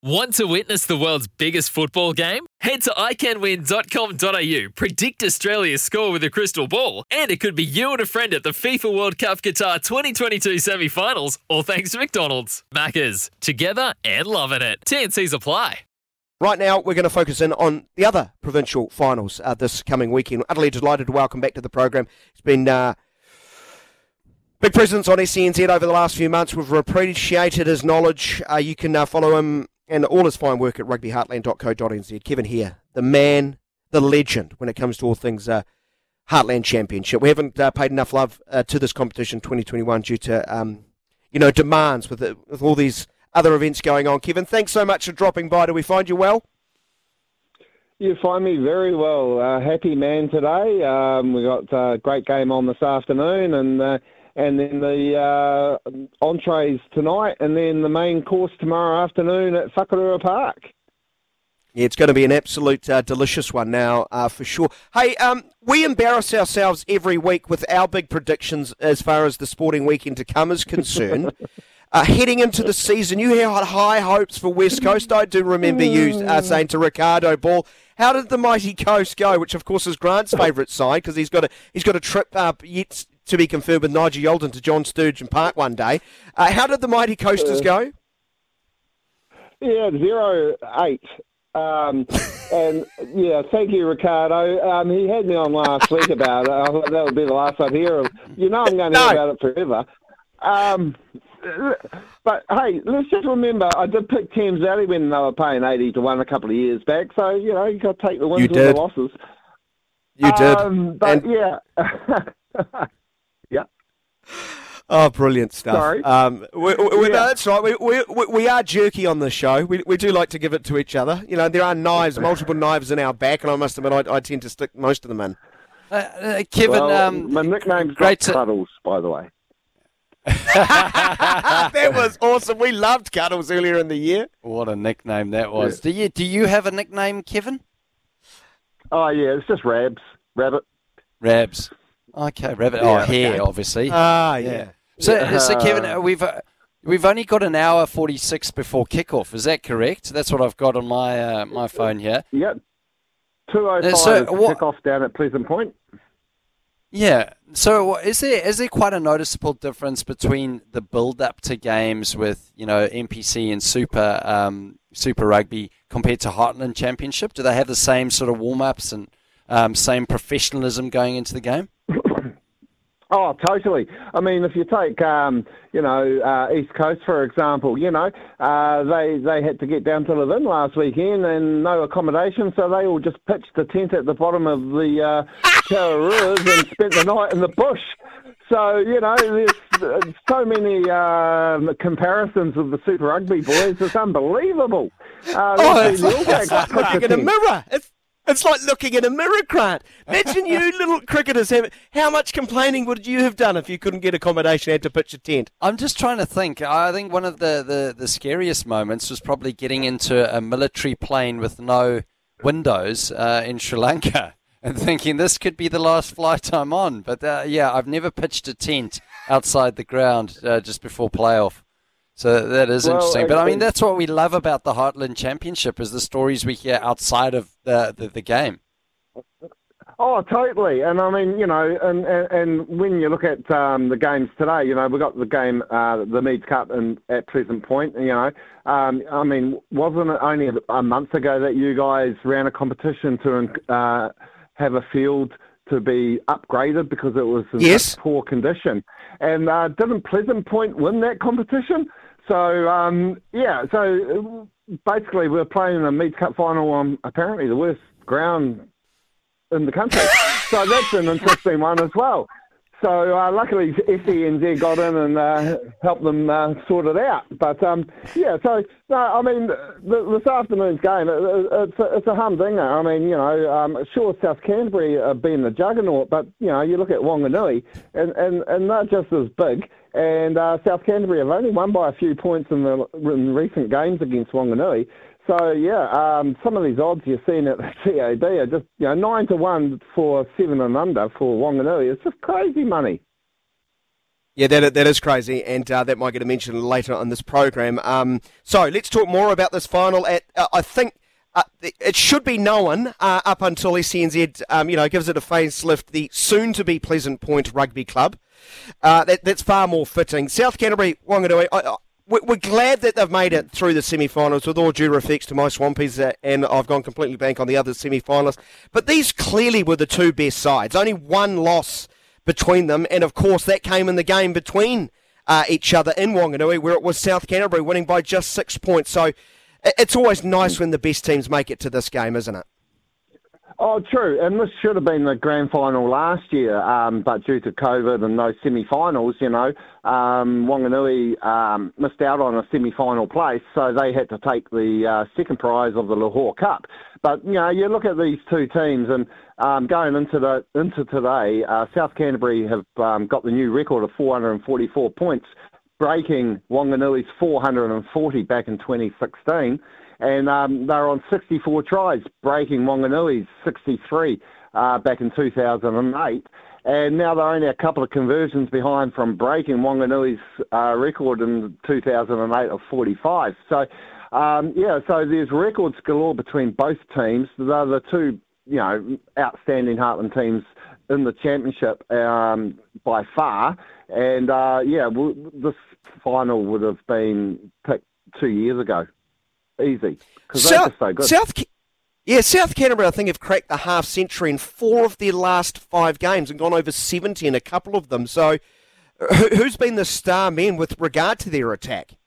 Want to witness the world's biggest football game? Head to iCanWin.com.au, predict Australia's score with a crystal ball, and it could be you and a friend at the FIFA World Cup Qatar 2022 semi finals, all thanks to McDonald's. Maccas, together and loving it. TNC's apply. Right now, we're going to focus in on the other provincial finals uh, this coming weekend. Utterly delighted to welcome back to the program. It's been. Uh, Big presence on SENZ over the last few months. We've appreciated his knowledge. Uh, you can uh, follow him and all his fine work at rugbyheartland.co.nz. Kevin Hare, the man, the legend when it comes to all things uh, Heartland Championship. We haven't uh, paid enough love uh, to this competition 2021 due to um, you know demands with, with all these other events going on. Kevin, thanks so much for dropping by. Do we find you well? You find me very well. Uh, happy man today. Um, we got a great game on this afternoon, and uh, and then the uh, entrees tonight, and then the main course tomorrow afternoon at Whakarua Park. Yeah, it's going to be an absolute uh, delicious one now, uh, for sure. Hey, um, we embarrass ourselves every week with our big predictions as far as the sporting weekend to come is concerned. Uh, heading into the season, you had high hopes for West Coast. I do remember you uh, saying to Ricardo Ball, "How did the mighty Coast go?" Which, of course, is Grant's favourite side because he's got a he's got a trip up yet to be confirmed with Nigel Yalden to John Sturgeon Park one day. Uh, how did the mighty Coasters go? Yeah, zero eight. Um, and yeah, thank you, Ricardo. Um, he had me on last week about it. I thought that would be the last I'd hear of. You know, I'm going to No. hear about it forever. Um, but hey, let's just remember, I did pick Thames Valley when they were paying eighty to one a couple of years back. So you know, you got to take the wins with the losses. You did. Um, but And- yeah. yeah. Oh, brilliant stuff. Sorry. Um, we, we, we- Yeah. no, that's right. We, we, we- we are jerky on the show. We, we do like to give it to each other. You know, there are knives, multiple knives in our back, and I must admit, I, I tend to stick most of them in. Uh, uh, Kevin, Well, um, my nickname's great great to- Cuddles, by the way. that was awesome. We loved Cuddles earlier in the year. what a nickname that was. Do you do you have a nickname, Kevin? Oh yeah, it's just Rabs, Rabbit. Rabs. Okay, rabbit. Oh, Yeah, hare, okay. obviously. Ah, yeah. So, so Kevin, Uh, uh, we've uh, we've only got an hour forty six before kickoff. Is that correct? That's what I've got on my uh, my phone here. Yep. Two oh five so is the what- kickoff down at Pleasant Point. Yeah. So is there is there quite a noticeable difference between the build up to games with you know NPC and Super um, Super Rugby compared to Heartland Championship? Do they have the same sort of warm ups and um, same professionalism going into the game? Oh, totally. I mean, if you take, um, you know, uh, East Coast for example, you know, uh, they they had to get down to Levin last weekend and no accommodation, so they all just pitched the tent at the bottom of the uh, and spent the night in the bush. So you know, there's so many um comparisons with the Super Rugby boys. It's unbelievable. Uh, Oh, it's, seen the it's like pitch looking the in a mirror. It's, it's like looking in a mirror, Grant. Imagine you little cricketers have. How much complaining would you have done if you couldn't get accommodation, had to pitch a tent? I'm just trying to think. I think one of the, the, the scariest moments was probably getting into a military plane with no windows uh, in Sri Lanka and thinking this could be the last flight I'm on. But uh, yeah, I've never pitched a tent outside the ground uh, just before playoff. So that is Well, interesting. But I mean, that's what we love about the Heartland Championship is the stories we hear outside of the, the, the game. Oh, totally. And I mean, you know, and, and, and when you look at um, the games today, you know, we've got the game, uh, the Meads Cup in, at Pleasant Point, you know. Um, I mean, wasn't it only a month ago that you guys ran a competition to uh, have a field to be upgraded because it was in Yes. such poor condition? And uh, didn't Pleasant Point win that competition? So, um, yeah, so basically we're playing the Meads Cup final on apparently the worst ground in the country. so that's an interesting one as well. So uh, luckily SENZ got in and uh, helped them uh, sort it out. But um, yeah, so no, I mean th- this afternoon's game, it- it's a, it's a humdinger. I mean, you know, um, sure South Canterbury have been the juggernaut, but you know, you look at Wanganui and and, and they're just as big. And uh, South Canterbury have only won by a few points in the in recent games against Wanganui. So yeah, um, some of these odds you're seeing at the TAB are just you know nine to one for seven and under for Wanganui. It's just crazy money. Yeah, that, that is crazy, and uh, that might get a mention later on this program. Um, so let's talk more about this final. At uh, I think uh, it should be known uh, up until SENZ, um, you know, gives it a facelift. The soon-to-be Pleasant Point Rugby Club. Uh, that, that's far more fitting. South Canterbury, Wanganui. I, we're glad that they've made it through the semi-finals. With all due respects to my Swampies, and I've gone completely blank on the other semi-finalists, but these clearly were the two best sides. Only one loss between them. And of course, that came in the game between uh, each other in Wanganui, where it was South Canterbury winning by just six points. So it's always nice when the best teams make it to this game, isn't it? Oh, true. And this should have been the grand final last year, um, but due to COVID and those semi-finals, you know, um, Wanganui um, missed out on a semi-final place, so they had to take the uh, second prize of the Lochore Cup. But you know, you look at these two teams, and um, going into the into today, uh, South Canterbury have um, got the new record of 444 points, breaking Wanganui's 440 back in 2016 and um, they're on 64 tries, breaking Wanganui's 63 uh, back in 2008. And now they're only a couple of conversions behind from breaking Wanganui's uh, record in 2008 of 45. So, um, yeah, so there's records galore between both teams. They're the two, you know, outstanding Heartland teams in the championship um, by far. And uh, yeah, this final would have been picked two years ago easy because they're so good. South, yeah, South Canterbury, I think, have cracked the half century in four of their last five games and gone over 70 in a couple of them. So, who's been the star man with regard to their attack?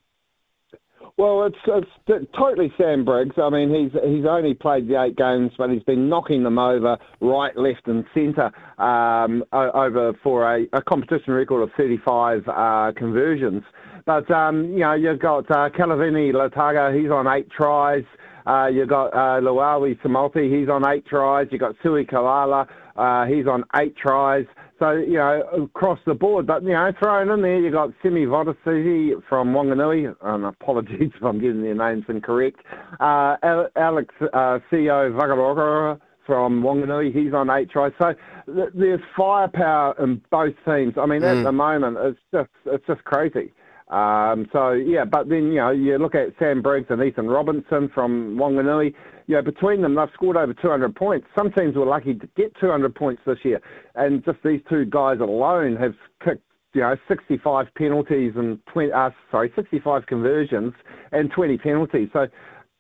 Well, it's it's totally Sam Briggs. I mean, he's he's only played the eight games, but he's been knocking them over right, left, and centre um, over for a, a, competition record of 35 uh, conversions. But, um, you know, you've got uh, Kalavini Lataga, he's on eight tries. Uh, you've got uh, Luawi Samalti, he's on eight tries. You've got Sui Kalala, uh, he's on eight tries. So, you know, across the board. But, you know, thrown in there, you've got Simi Vodasiti from Wanganui, and apologies if I'm getting their names incorrect. Uh, Alex uh, CEO Vagarogara from Wanganui, he's on eight tries. So th- there's firepower in both teams. I mean, mm. at the moment, it's just, it's just crazy. Um, so yeah, but then you know you look at Sam Briggs and Ethan Robinson from Wanganui. You know between them they've scored over 200 points. Some teams were lucky to get 200 points this year, and just these two guys alone have kicked you know 65 penalties and 20 uh, sorry 65 conversions and 20 penalties. So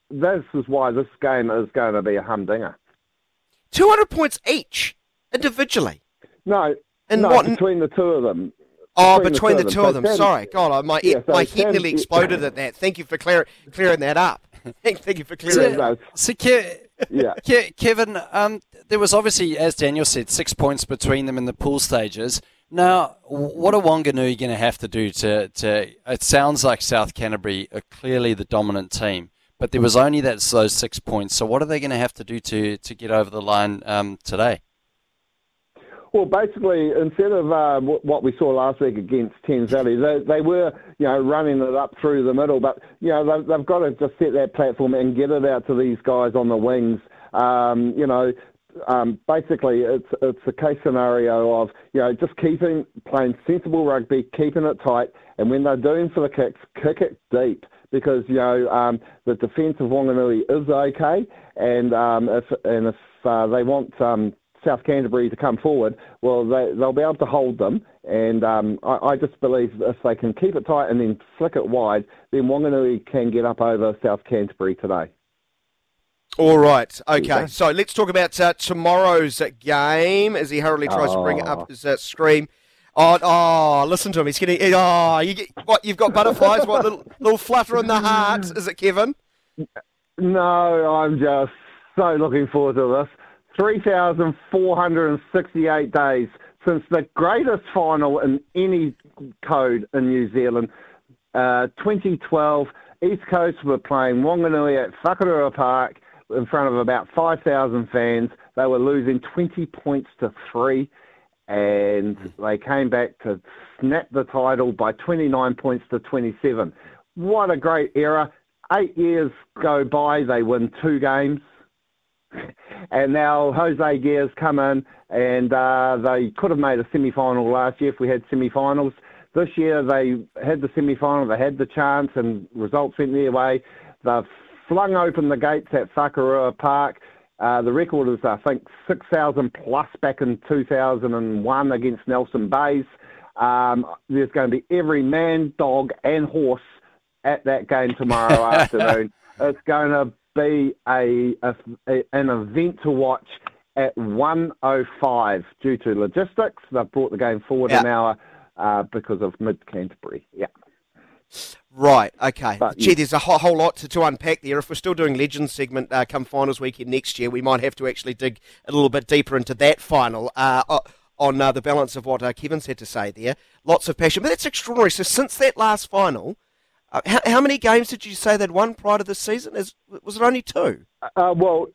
this is why this game is going to be a humdinger. 200 points each individually. No, and no, what, between the two of them. Oh, between, the, two of them. Sorry, God, my yeah, so my head nearly exploded at that. Thank you for clear, clearing that up. Thank you for clearing that. So, Ke- yeah. Ke- Kevin, um, there was obviously, as Daniel said, six points between them in the pool stages. Now, what are Wanganui going to have to do to, to? It sounds like South Canterbury are clearly the dominant team, but there was only that those six points. So, what are they going to have to do to to get over the line um, today? Well, basically, instead of uh, what we saw last week against Thames Valley, they, they were, you know, running it up through the middle. But you know, they've, they've got to just set that platform and get it out to these guys on the wings. Um, you know, um, basically, it's it's a case scenario of you know just keeping playing sensible rugby, keeping it tight, and when they're doing for the kicks, kick it deep because you know um, the defence of Wanganui is okay, and um, if and if uh, they want um, South Canterbury to come forward, well, they, they'll be able to hold them. And um, I, I, just believe if they can keep it tight and then flick it wide, then Wanganui can get up over South Canterbury today. All right. Okay. So let's talk about uh, tomorrow's game as he hurriedly tries oh. to bring it up his uh, screen. Oh, oh, listen to him. He's getting. Oh, you get what? You've got butterflies. what little, little flutter in the heart? Is it Kevin? No, I'm just so looking forward to this. 3,468 days since the greatest final in any code in New Zealand. Uh, 2012, East Coast were playing Wanganui at Whakarua Park in front of about 5,000 fans. They were losing 20 points to three, and they came back to snap the title by 29 points to 27. What a great era. Eight years go by, they win two games and now Hosea Gear's come in, and uh, they could have made a semi-final last year if we had semi-finals. this year they had the semi-final, they had the chance, and results went their way. They've flung open the gates at Whakarua Park. Uh, the record is, I think, 6,000 plus back in 2001 against Nelson Bays. Um, there's going to be every man, dog, and horse at that game tomorrow afternoon. It's going to be a, a, a, an event to watch at 1.05 due to logistics. They've brought the game forward yeah. an hour uh, because of Mid Canterbury. Yeah. Right, okay. But, Gee, yeah. there's a whole, whole, lot to, to unpack there. If we're still doing Legends segment uh, come finals weekend next year, we might have to actually dig a little bit deeper into that final uh, on uh, the balance of what uh, Kevin's had to say there. Lots of passion, but that's extraordinary. So since that last final, uh, how, how, many games did you say they'd won prior to this season? Is, was it only two? Uh, well,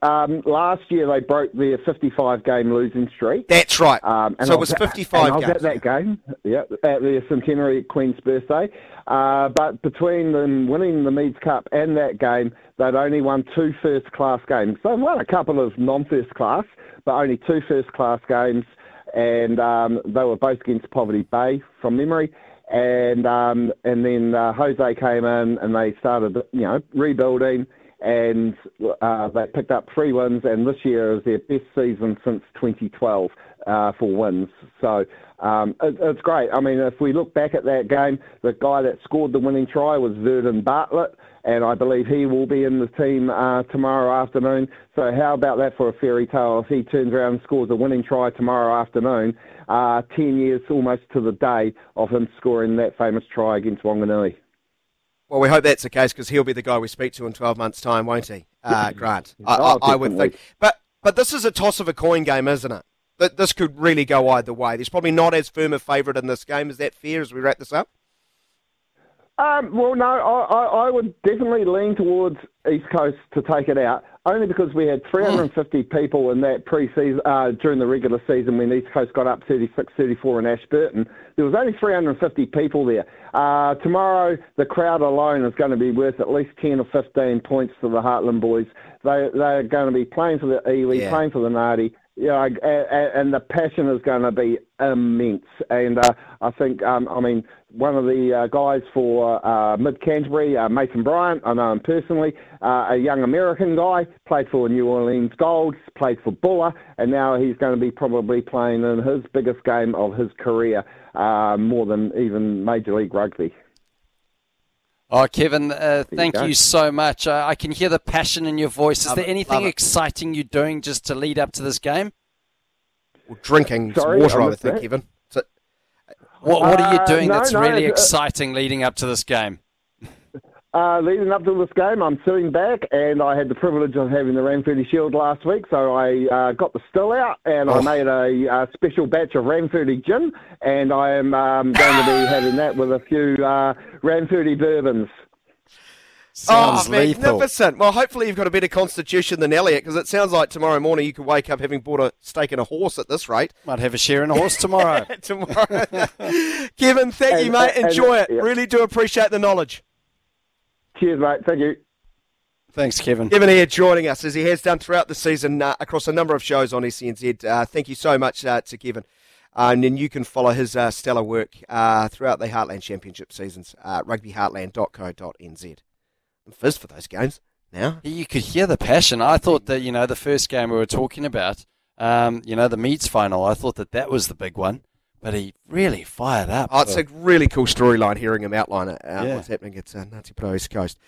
um, last year they broke their 55 game losing streak. That's right. Um, so it was 55 I was games. at that game, yeah, at the centenary at Queen's birthday. Uh, but between them winning the Meads Cup and that game, they'd only won two first class games. They've won a couple of non first class, but only two first class games. And um, they were both against Poverty Bay from memory and um, and then uh, Hosea came in and they started you know rebuilding and uh, they picked up three wins and this year is their best season since 2012 uh, for wins. So um, it, it's great. I mean, if we look back at that game, the guy that scored the winning try was Verdon Bartlett and I believe he will be in the team uh, tomorrow afternoon. So how about that for a fairy tale? If he turns around and scores a winning try tomorrow afternoon, uh, 10 years almost to the day of him scoring that famous try against Wanganui. Well, we hope that's the case because he'll be the guy we speak to in 12 months' time, won't he, uh, Grant? I, I, I would think. But, but this is a toss of a coin game, isn't it? That this could really go either way. There's probably not as firm a favourite in this game. Is that fair as we wrap this up? Um, well, no, I, I, I, would definitely lean towards East Coast to take it out, only because we had 350 people in that pre-season uh, during the regular season when East Coast got up 36-34 in Ashburton. There was only 350 people there. Uh, tomorrow, the crowd alone is going to be worth at least 10 or 15 points to the Heartland boys. They they're going to be playing for the Iwi, yeah. playing for the Ngāti yeah, and the passion is going to be immense. And uh, I think, um, I mean, one of the uh, guys for uh, Mid Canterbury, uh, Mason Bryant, I know him personally, uh, a young American guy, played for New Orleans Golds, played for Buller, and now he's going to be probably playing in his biggest game of his career, uh, more than even Major League Rugby. Oh, Kevin, uh, thank you, you, so much. Uh, I can hear the passion in your voice. Is love there anything exciting you're doing just to lead up to this game? Well, drinking Sorry, water, I would think, Kevin. So, what, what are you uh, doing uh, no, that's no, really exciting leading up to this game? Uh, leading up to this game, I'm sitting back, and I had the privilege of having the Ranfurly Shield last week, so I uh, got the still out, and oh. I made a, a, special batch of Ranfurly gin, and I am um, going to be having that with a few uh, Ranfurly bourbons. Sounds oh, magnificent. Well, hopefully you've got a better constitution than Elliot, because it sounds like tomorrow morning you could wake up having bought a steak and a horse at this rate. Might have a share in a horse tomorrow. tomorrow. Kevin, thank and, you, mate. Enjoy and, it. Really do appreciate the knowledge. Cheers, mate. Thank you. Thanks, Kevin. Kevin Hare joining us as he has done throughout the season uh, across a number of shows on SENZ. Uh, thank you so much uh, to Kevin. Uh, and then you can follow his uh, stellar work uh, throughout the Heartland Championship seasons, uh, rugbyheartland.co.nz. And fizz for those games now. You could hear the passion. I thought that, you know, the first game we were talking about, um, you know, the Meads final, I thought that that was the big one but he really fired up. Oh, it's a really cool storyline hearing him outline it, uh, yeah. what's happening at uh, Ngāti Coast.